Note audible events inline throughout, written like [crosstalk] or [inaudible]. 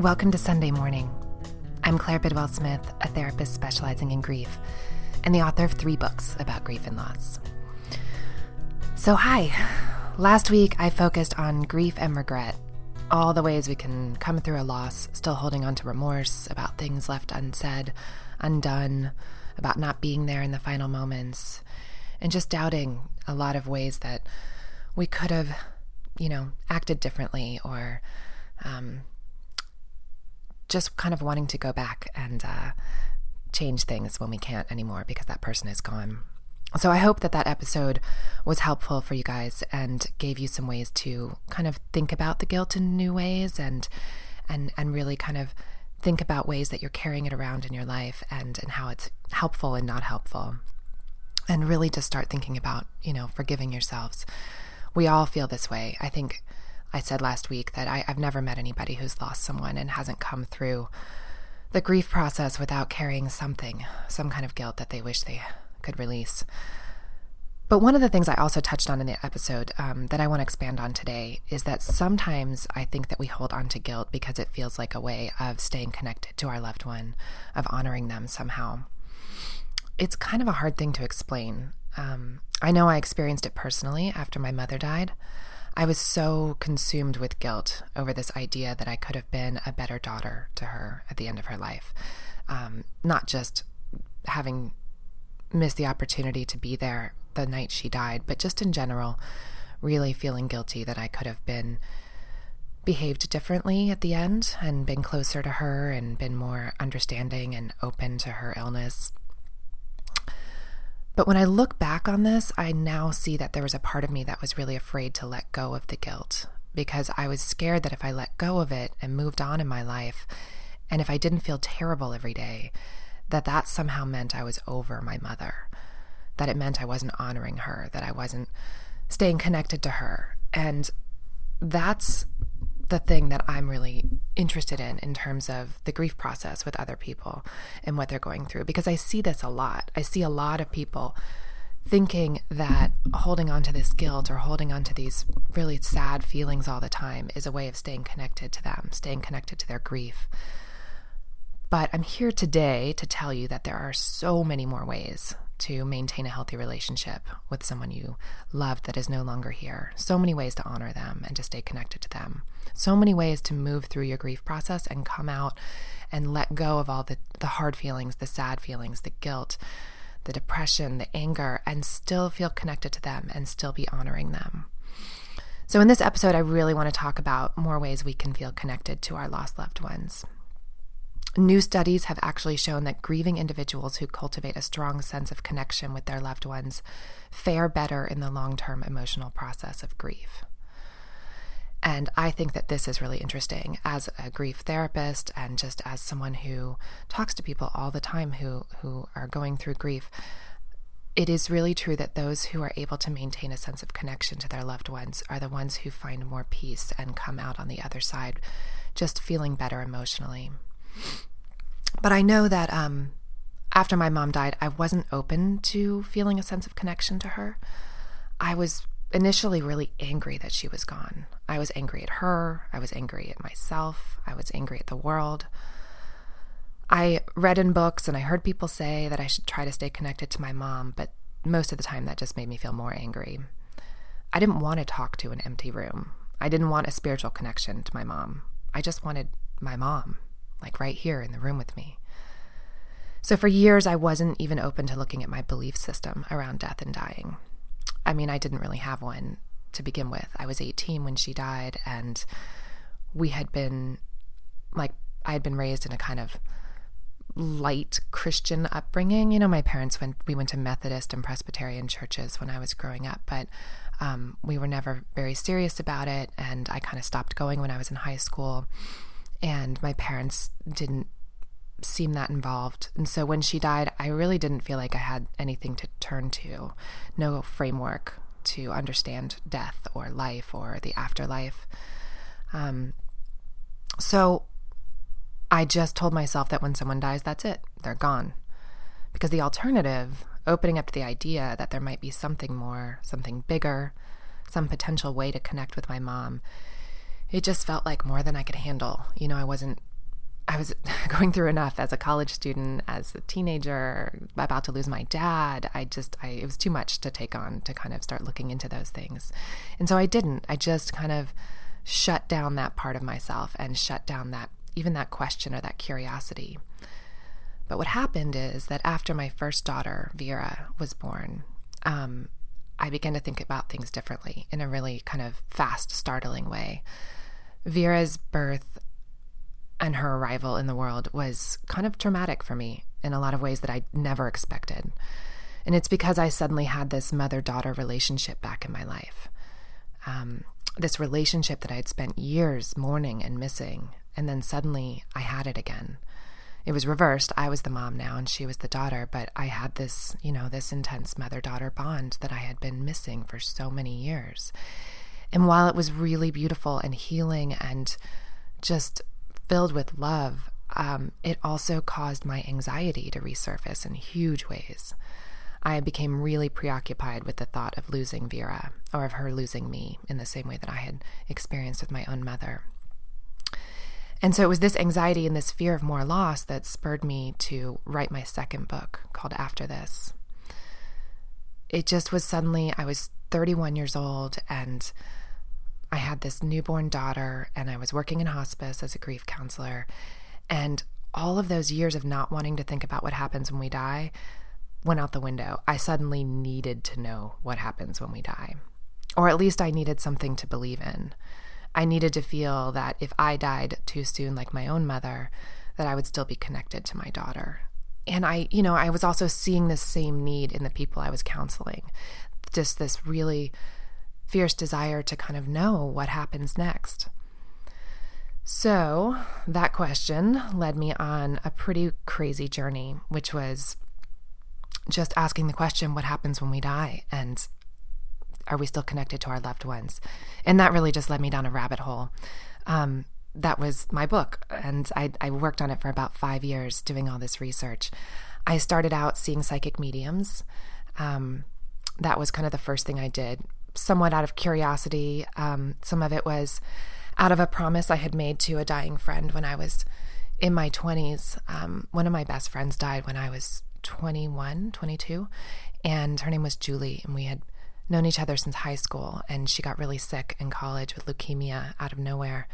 Welcome to Sunday Morning. I'm Claire Bidwell Smith, a therapist specializing in grief, and the author of three books about grief and loss. So, hi. Last week I focused on grief and regret, all the ways we can come through a loss still holding on to remorse about things left unsaid, undone, about not being there in the final moments, and just doubting a lot of ways that we could have, you know, acted differently or um, just kind of wanting to go back and uh, change things when we can't anymore because that person is gone. So I hope that that episode was helpful for you guys and gave you some ways to kind of think about the guilt in new ways and and and really kind of think about ways that you're carrying it around in your life and and how it's helpful and not helpful. And really just start thinking about, you know, forgiving yourselves. We all feel this way. I think I said last week that I, have never met anybody who's lost someone and hasn't come through the grief process without carrying something, some kind of guilt that they wish they could release. But one of the things I also touched on in the episode um, that I want to expand on today is that sometimes I think that we hold on to guilt because it feels like a way of staying connected to our loved one, of honoring them somehow. It's kind of a hard thing to explain. Um, I know I experienced it personally after my mother died. I was so consumed with guilt over this idea that I could have been a better daughter to her at the end of her life. Um, not just having missed the opportunity to be there the night she died, but just in general, really feeling guilty that I could have been behaved differently at the end and been closer to her and been more understanding and open to her illness. But when I look back on this, I now see that there was a part of me that was really afraid to let go of the guilt because I was scared that if I let go of it and moved on in my life, and if I didn't feel terrible every day, that that somehow meant I was over my mother, that it meant I wasn't honoring her, that I wasn't staying connected to her. And that's the thing that I'm really interested in in terms of the grief process with other people and what they're going through because I see this a lot. I see a lot of people thinking that holding on to this guilt or holding on to these really sad feelings all the time is a way of staying connected to them, staying connected to their grief. But I'm here today to tell you that there are so many more ways to maintain a healthy relationship with someone you love that is no longer here. So many ways to honor them and to stay connected to them. So many ways to move through your grief process and come out and let go of all the, the hard feelings, the sad feelings, the guilt, the depression, the anger, and still feel connected to them and still be honoring them. So, in this episode, I really want to talk about more ways we can feel connected to our lost loved ones. New studies have actually shown that grieving individuals who cultivate a strong sense of connection with their loved ones fare better in the long term emotional process of grief. And I think that this is really interesting as a grief therapist and just as someone who talks to people all the time who, who are going through grief. It is really true that those who are able to maintain a sense of connection to their loved ones are the ones who find more peace and come out on the other side just feeling better emotionally. But I know that um, after my mom died, I wasn't open to feeling a sense of connection to her. I was initially really angry that she was gone. I was angry at her. I was angry at myself. I was angry at the world. I read in books and I heard people say that I should try to stay connected to my mom, but most of the time that just made me feel more angry. I didn't want to talk to an empty room. I didn't want a spiritual connection to my mom. I just wanted my mom like right here in the room with me. So for years, I wasn't even open to looking at my belief system around death and dying. I mean, I didn't really have one to begin with. I was 18 when she died, and we had been like, I had been raised in a kind of light Christian upbringing. You know, my parents went, we went to Methodist and Presbyterian churches when I was growing up, but um, we were never very serious about it. And I kind of stopped going when I was in high school and my parents didn't seem that involved. And so when she died, I really didn't feel like I had anything to turn to, no framework to understand death or life or the afterlife. Um, so I just told myself that when someone dies, that's it, they're gone. Because the alternative, opening up to the idea that there might be something more, something bigger, some potential way to connect with my mom, it just felt like more than I could handle. You know, I wasn't I was [laughs] going through enough as a college student, as a teenager, about to lose my dad. I just, I, it was too much to take on to kind of start looking into those things. And so I didn't. I just kind of shut down that part of myself and shut down that, even that question or that curiosity. But what happened is that after my first daughter, Vera, was born, um, I began to think about things differently in a really kind of fast, startling way. Vera's birth and her arrival in the world was kind of traumatic for me in a lot of ways that I never expected. And it's because I suddenly had this mother daughter relationship back in my life. Um, this relationship that I had spent years mourning and missing, and then suddenly I had it again. It was reversed. I was the mom now and she was the daughter, but I had this, you know, this intense mother daughter bond that I had been missing for so many years. And while it was really beautiful and healing and just filled with love, um, it also caused my anxiety to resurface in huge ways. I became really preoccupied with the thought of losing Vera or of her losing me in the same way that I had experienced with my own mother. And so it was this anxiety and this fear of more loss that spurred me to write my second book called After This. It just was suddenly, I was 31 years old and I had this newborn daughter, and I was working in hospice as a grief counselor. And all of those years of not wanting to think about what happens when we die went out the window. I suddenly needed to know what happens when we die, or at least I needed something to believe in. I needed to feel that if I died too soon, like my own mother, that I would still be connected to my daughter. And I, you know, I was also seeing this same need in the people I was counseling. Just this really fierce desire to kind of know what happens next. So, that question led me on a pretty crazy journey, which was just asking the question what happens when we die? And are we still connected to our loved ones? And that really just led me down a rabbit hole. Um, that was my book, and I, I worked on it for about five years doing all this research. I started out seeing psychic mediums. Um, that was kind of the first thing I did somewhat out of curiosity. Um, some of it was out of a promise I had made to a dying friend when I was in my 20s. Um, one of my best friends died when I was 21, 22, and her name was Julie, and we had known each other since high school. And she got really sick in college with leukemia out of nowhere.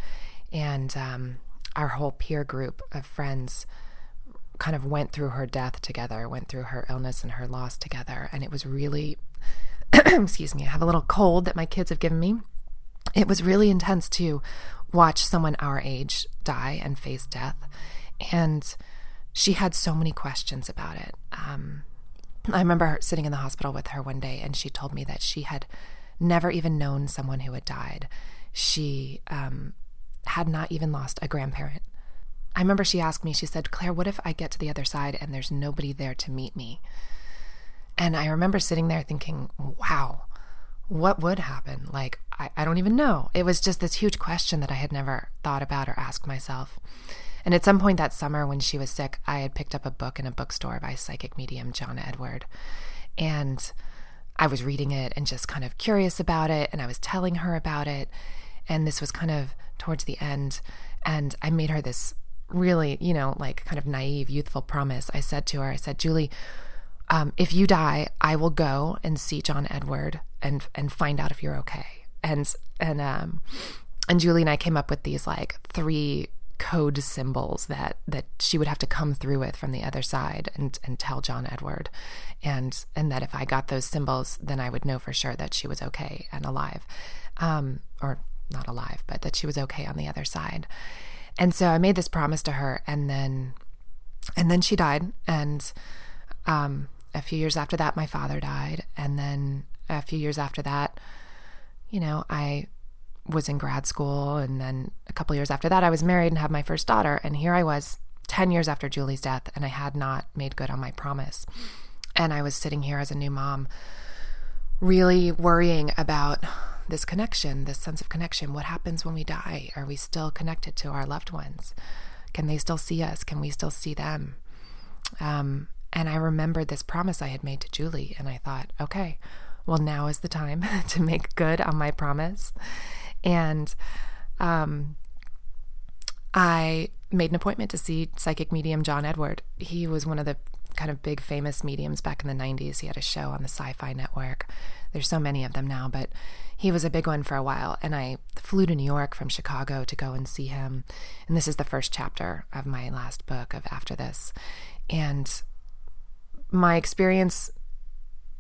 And um, our whole peer group of friends kind of went through her death together, went through her illness and her loss together. And it was really [coughs] excuse me, I have a little cold that my kids have given me. It was really intense to watch someone our age die and face death. And she had so many questions about it. Um, I remember sitting in the hospital with her one day, and she told me that she had never even known someone who had died. She um, had not even lost a grandparent. I remember she asked me, she said, Claire, what if I get to the other side and there's nobody there to meet me? And I remember sitting there thinking, wow, what would happen? Like, I, I don't even know. It was just this huge question that I had never thought about or asked myself. And at some point that summer when she was sick, I had picked up a book in a bookstore by psychic medium John Edward. And I was reading it and just kind of curious about it. And I was telling her about it. And this was kind of towards the end. And I made her this really, you know, like kind of naive, youthful promise. I said to her, I said, Julie, um, if you die, I will go and see John Edward and and find out if you're okay. And and um and Julie and I came up with these like three code symbols that that she would have to come through with from the other side and and tell John Edward. And and that if I got those symbols then I would know for sure that she was okay and alive. Um or not alive but that she was okay on the other side. And so I made this promise to her and then and then she died. And um a few years after that, my father died. And then a few years after that, you know, I was in grad school. And then a couple years after that, I was married and had my first daughter. And here I was 10 years after Julie's death, and I had not made good on my promise. And I was sitting here as a new mom, really worrying about this connection, this sense of connection. What happens when we die? Are we still connected to our loved ones? Can they still see us? Can we still see them? Um, and I remembered this promise I had made to Julie, and I thought, okay, well, now is the time [laughs] to make good on my promise. And um, I made an appointment to see psychic medium John Edward. He was one of the kind of big famous mediums back in the 90s. He had a show on the Sci Fi Network. There's so many of them now, but he was a big one for a while. And I flew to New York from Chicago to go and see him. And this is the first chapter of my last book of After This. And my experience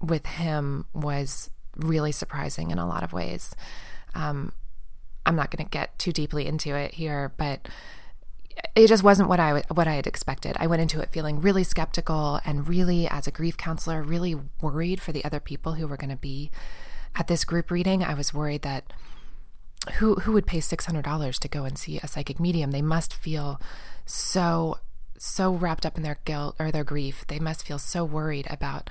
with him was really surprising in a lot of ways. Um, I'm not going to get too deeply into it here, but it just wasn't what I what I had expected. I went into it feeling really skeptical and really, as a grief counselor, really worried for the other people who were going to be at this group reading. I was worried that who who would pay six hundred dollars to go and see a psychic medium? They must feel so so wrapped up in their guilt or their grief. They must feel so worried about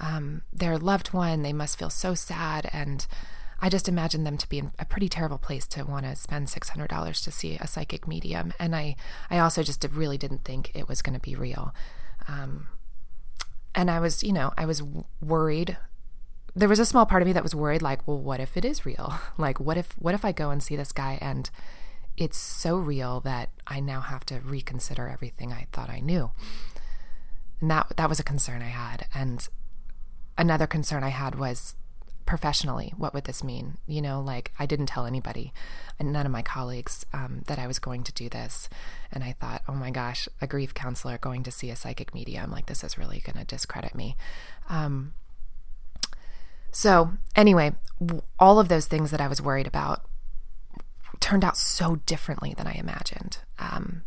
um, their loved one. They must feel so sad. And I just imagine them to be in a pretty terrible place to want to spend $600 to see a psychic medium. And I, I also just really didn't think it was going to be real. Um, and I was, you know, I was worried. There was a small part of me that was worried, like, well, what if it is real? [laughs] Like, what if, what if I go and see this guy and it's so real that I now have to reconsider everything I thought I knew. And that that was a concern I had. And another concern I had was professionally, what would this mean? You know, like I didn't tell anybody, none of my colleagues, um, that I was going to do this. And I thought, oh my gosh, a grief counselor going to see a psychic medium, like this is really going to discredit me. Um, so, anyway, all of those things that I was worried about turned out so differently than I imagined. Um,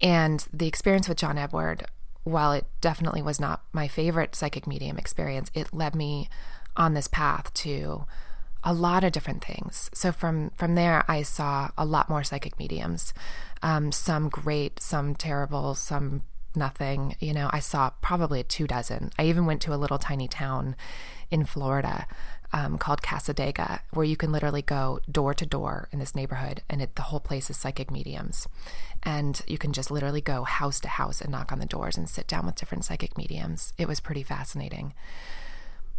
and the experience with John Edward, while it definitely was not my favorite psychic medium experience, it led me on this path to a lot of different things. So from from there, I saw a lot more psychic mediums. Um, some great, some terrible, some nothing. You know, I saw probably two dozen. I even went to a little tiny town in Florida um, called Cassadaga, where you can literally go door to door in this neighborhood, and it, the whole place is psychic mediums. And you can just literally go house to house and knock on the doors and sit down with different psychic mediums. It was pretty fascinating.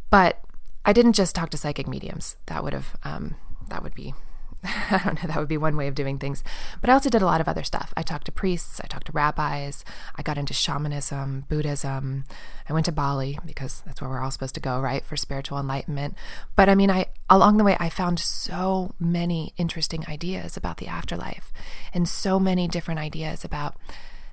But I didn't just talk to psychic mediums. That would have um, that would be [laughs] I don't know, that would be one way of doing things. But I also did a lot of other stuff. I talked to priests, I talked to rabbis, I got into shamanism, Buddhism. I went to Bali because that's where we're all supposed to go, right, for spiritual enlightenment. But I mean, I along the way I found so many interesting ideas about the afterlife and so many different ideas about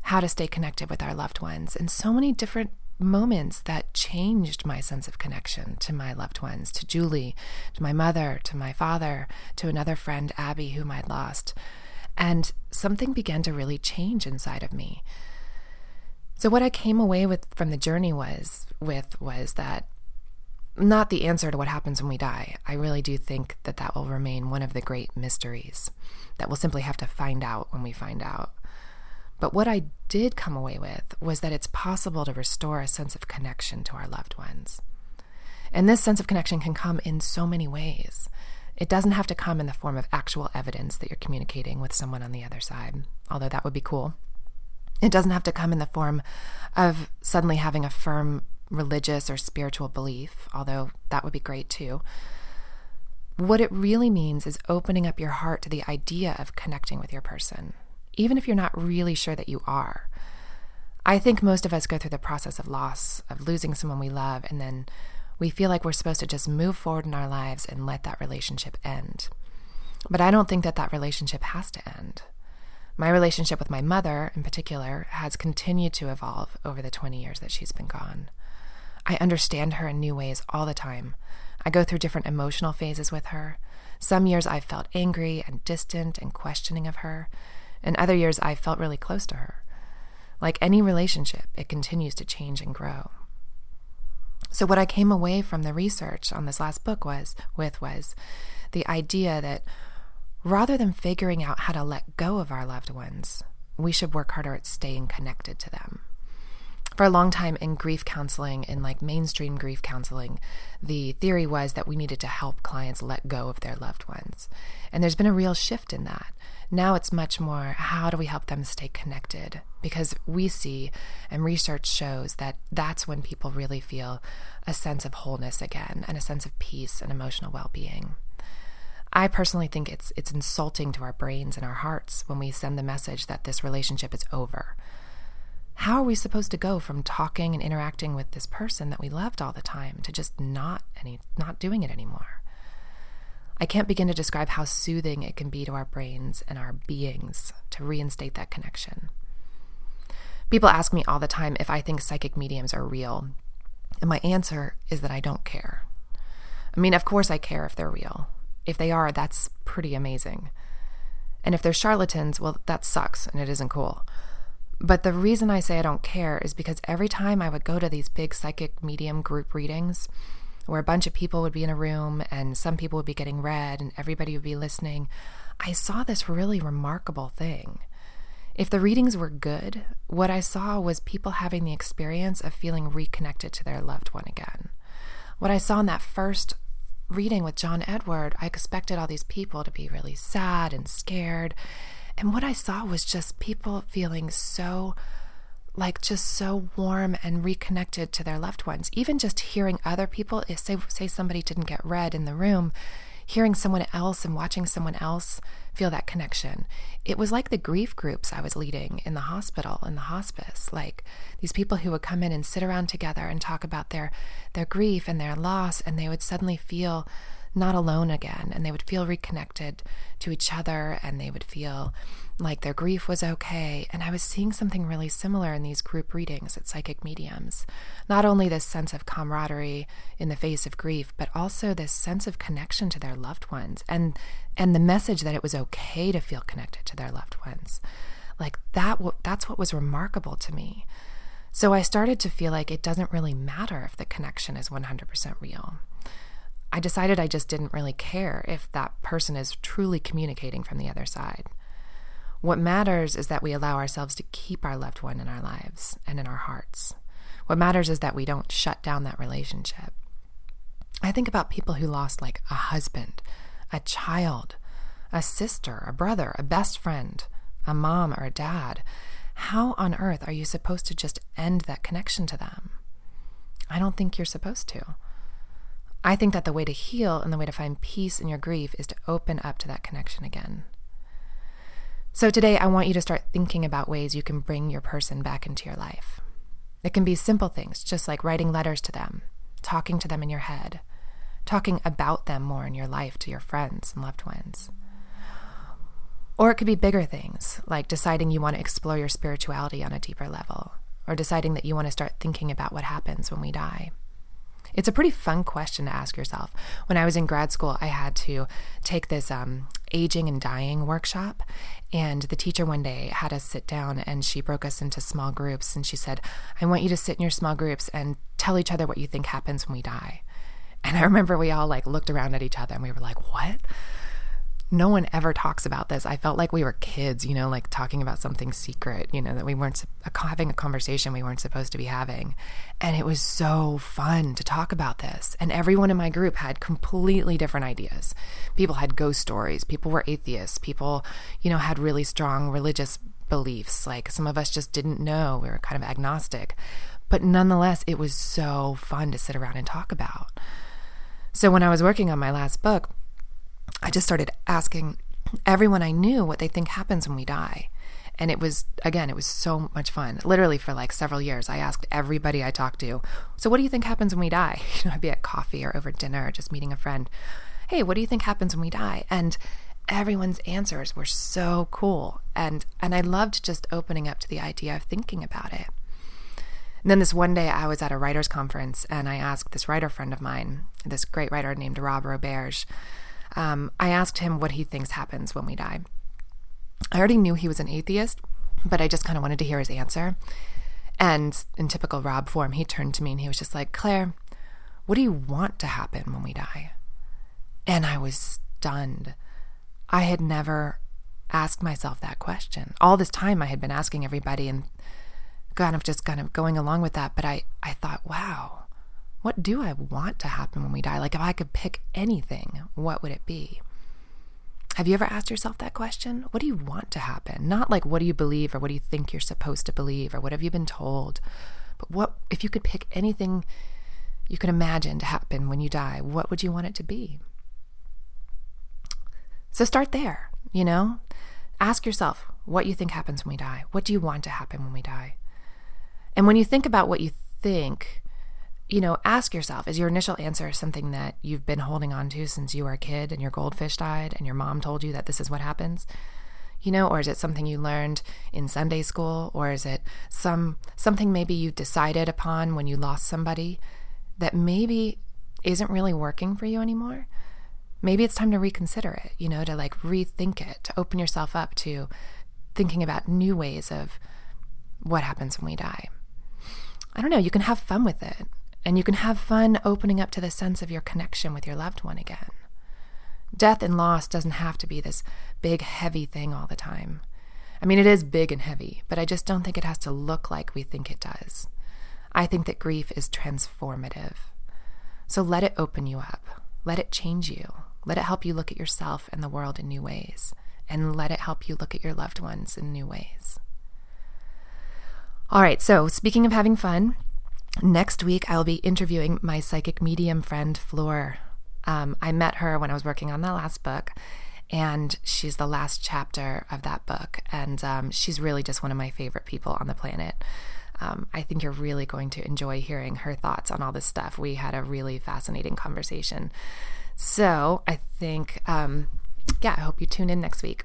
how to stay connected with our loved ones and so many different moments that changed my sense of connection to my loved ones, to Julie, to my mother, to my father, to another friend, Abby, whom I'd lost. And something began to really change inside of me. So what I came away with from the journey was with was that not the answer to what happens when we die. I really do think that that will remain one of the great mysteries that we'll simply have to find out when we find out. But what I did come away with was that it's possible to restore a sense of connection to our loved ones. And this sense of connection can come in so many ways. It doesn't have to come in the form of actual evidence that you're communicating with someone on the other side, although that would be cool. It doesn't have to come in the form of suddenly having a firm religious or spiritual belief, although that would be great too. What it really means is opening up your heart to the idea of connecting with your person, even if you're not really sure that you are. I think most of us go through the process of loss, of losing someone we love, and then we feel like we're supposed to just move forward in our lives and let that relationship end. But I don't think that that relationship has to end. My relationship with my mother, in particular, has continued to evolve over the 20 years that she's been gone. I understand her in new ways all the time. I go through different emotional phases with her. Some years I've felt angry and distant and questioning of her, and other years I felt really close to her. Like any relationship, it continues to change and grow. So what I came away from the research on this last book was with was the idea that rather than figuring out how to let go of our loved ones, we should work harder at staying connected to them. For a long time in grief counseling, in like mainstream grief counseling, the theory was that we needed to help clients let go of their loved ones. And there's been a real shift in that. Now it's much more how do we help them stay connected? Because we see and research shows that that's when people really feel a sense of wholeness again and a sense of peace and emotional well being. I personally think it's it's insulting to our brains and our hearts when we send the message that this relationship is over. How are we supposed to go from talking and interacting with this person that we loved all the time to just not any not doing it anymore? I can't begin to describe how soothing it can be to our brains and our beings to reinstate that connection. People ask me all the time if I think psychic mediums are real, and my answer is that I don't care. I mean, of course, I care if they're real. If they are, that's pretty amazing. And if they're charlatans, well, that sucks and it isn't cool. But the reason I say I don't care is because every time I would go to these big psychic medium group readings, where a bunch of people would be in a room and some people would be getting read and everybody would be listening, I saw this really remarkable thing. If the readings were good, what I saw was people having the experience of feeling reconnected to their loved one again. What I saw in that first reading with John Edward, I expected all these people to be really sad and scared. And what I saw was just people feeling so, like, just so warm and reconnected to their loved ones. Even just hearing other people, say, say somebody didn't get read in the room, hearing someone else and watching someone else feel that connection. It was like the grief groups I was leading in the hospital, in the hospice. Like these people who would come in and sit around together and talk about their, their grief and their loss, and they would suddenly feel not alone again and they would feel reconnected to each other and they would feel like their grief was okay. And I was seeing something really similar in these group readings at Psychic Mediums. Not only this sense of camaraderie in the face of grief, but also this sense of connection to their loved ones and and the message that it was okay to feel connected to their loved ones. Like that that's what was remarkable to me. So I started to feel like it doesn't really matter if the connection is 100% real. I decided I just didn't really care if that person is truly communicating from the other side. What matters is that we allow ourselves to keep our loved one in our lives and in our hearts. What matters is that we don't shut down that relationship. I think about people who lost like a husband, a child, a sister, a brother, a best friend, a mom, or a dad. How on earth are you supposed to just end that connection to them? I don't think you're supposed to. I think that the way to heal and the way to find peace in your grief is to open up to that connection again. So today, I want you to start thinking about ways you can bring your person back into your life. It can be simple things, just like writing letters to them, talking to them in your head, talking about them more in your life to your friends and loved ones. Or it could be bigger things, like deciding you want to explore your spirituality on a deeper level, or deciding that you want to start thinking about what happens when we die. It's a pretty fun question to ask yourself. When I was in grad school, I had to take this um, aging and dying workshop. And the teacher one day had us sit down and she broke us into small groups. And she said, I want you to sit in your small groups and tell each other what you think happens when we die. And I remember we all like looked around at each other and we were like, what? No one ever talks about this. I felt like we were kids, you know, like talking about something secret, you know, that we weren't having a conversation we weren't supposed to be having. And it was so fun to talk about this. And everyone in my group had completely different ideas. People had ghost stories, people were atheists, people, you know, had really strong religious beliefs. Like some of us just didn't know. We were kind of agnostic. But nonetheless, it was so fun to sit around and talk about. So when I was working on my last book, I just started asking everyone I knew what they think happens when we die. And it was, again, it was so much fun. Literally, for like several years, I asked everybody I talked to, So, what do you think happens when we die? [laughs] You know, I'd be at coffee or over dinner or just meeting a friend. Hey, what do you think happens when we die? And everyone's answers were so cool. And, and I loved just opening up to the idea of thinking about it. And then this one day, I was at a writer's conference and I asked this writer friend of mine, this great writer named Rob Roberge, um, I asked him what he thinks happens when we die. I already knew he was an atheist, but I just kind of wanted to hear his answer. And in typical Rob form, he turned to me and he was just like, Claire, what do you want to happen when we die? And I was stunned. I had never asked myself that question. All this time I had been asking everybody and kind of just kind of going along with that, but I, I thought, wow, what do I want to happen when we die? Like, if I could pick anything, what would it be? Have you ever asked yourself that question? What do you want to happen? Not like what do you believe or what do you think you're supposed to believe or what have you been told? But what if you could pick anything you could imagine to happen when you die, what would you want it to be? So start there, you know? Ask yourself what you think happens when we die. What do you want to happen when we die? And when you think about what you think, you know, ask yourself is your initial answer something that you've been holding on to since you were a kid and your goldfish died and your mom told you that this is what happens? You know, or is it something you learned in Sunday school or is it some something maybe you decided upon when you lost somebody that maybe isn't really working for you anymore? Maybe it's time to reconsider it, you know, to like rethink it, to open yourself up to thinking about new ways of what happens when we die. I don't know, you can have fun with it. And you can have fun opening up to the sense of your connection with your loved one again. Death and loss doesn't have to be this big, heavy thing all the time. I mean, it is big and heavy, but I just don't think it has to look like we think it does. I think that grief is transformative. So let it open you up. Let it change you. Let it help you look at yourself and the world in new ways. And let it help you look at your loved ones in new ways. All right, so speaking of having fun, next week I'll be interviewing my psychic medium friend, Fleur. Um, I met her when I was working on the last book, and she's the last chapter of that book. And um, she's really just one of my favorite people on the planet. Um, I think you're really going to enjoy hearing her thoughts on all this stuff. We had a really fascinating conversation. So I think, um, yeah, I hope you tune in next week.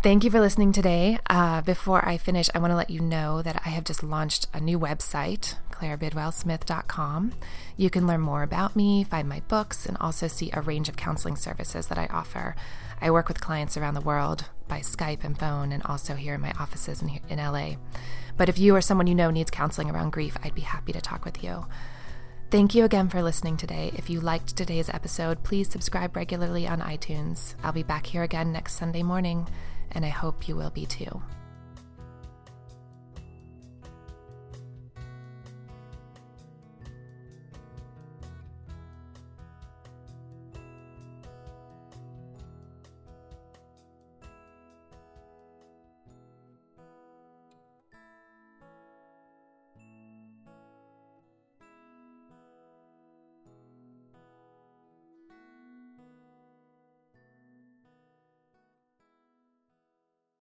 Thank you for listening today. Uh, before I finish, I want to let you know that I have just launched a new website, clairebidwellsmith.com. You can learn more about me, find my books, and also see a range of counseling services that I offer. I work with clients around the world by Skype and phone, and also here in my offices in, in LA. But if you or someone you know needs counseling around grief, I'd be happy to talk with you. Thank you again for listening today. If you liked today's episode, please subscribe regularly on iTunes. I'll be back here again next Sunday morning and I hope you will be too.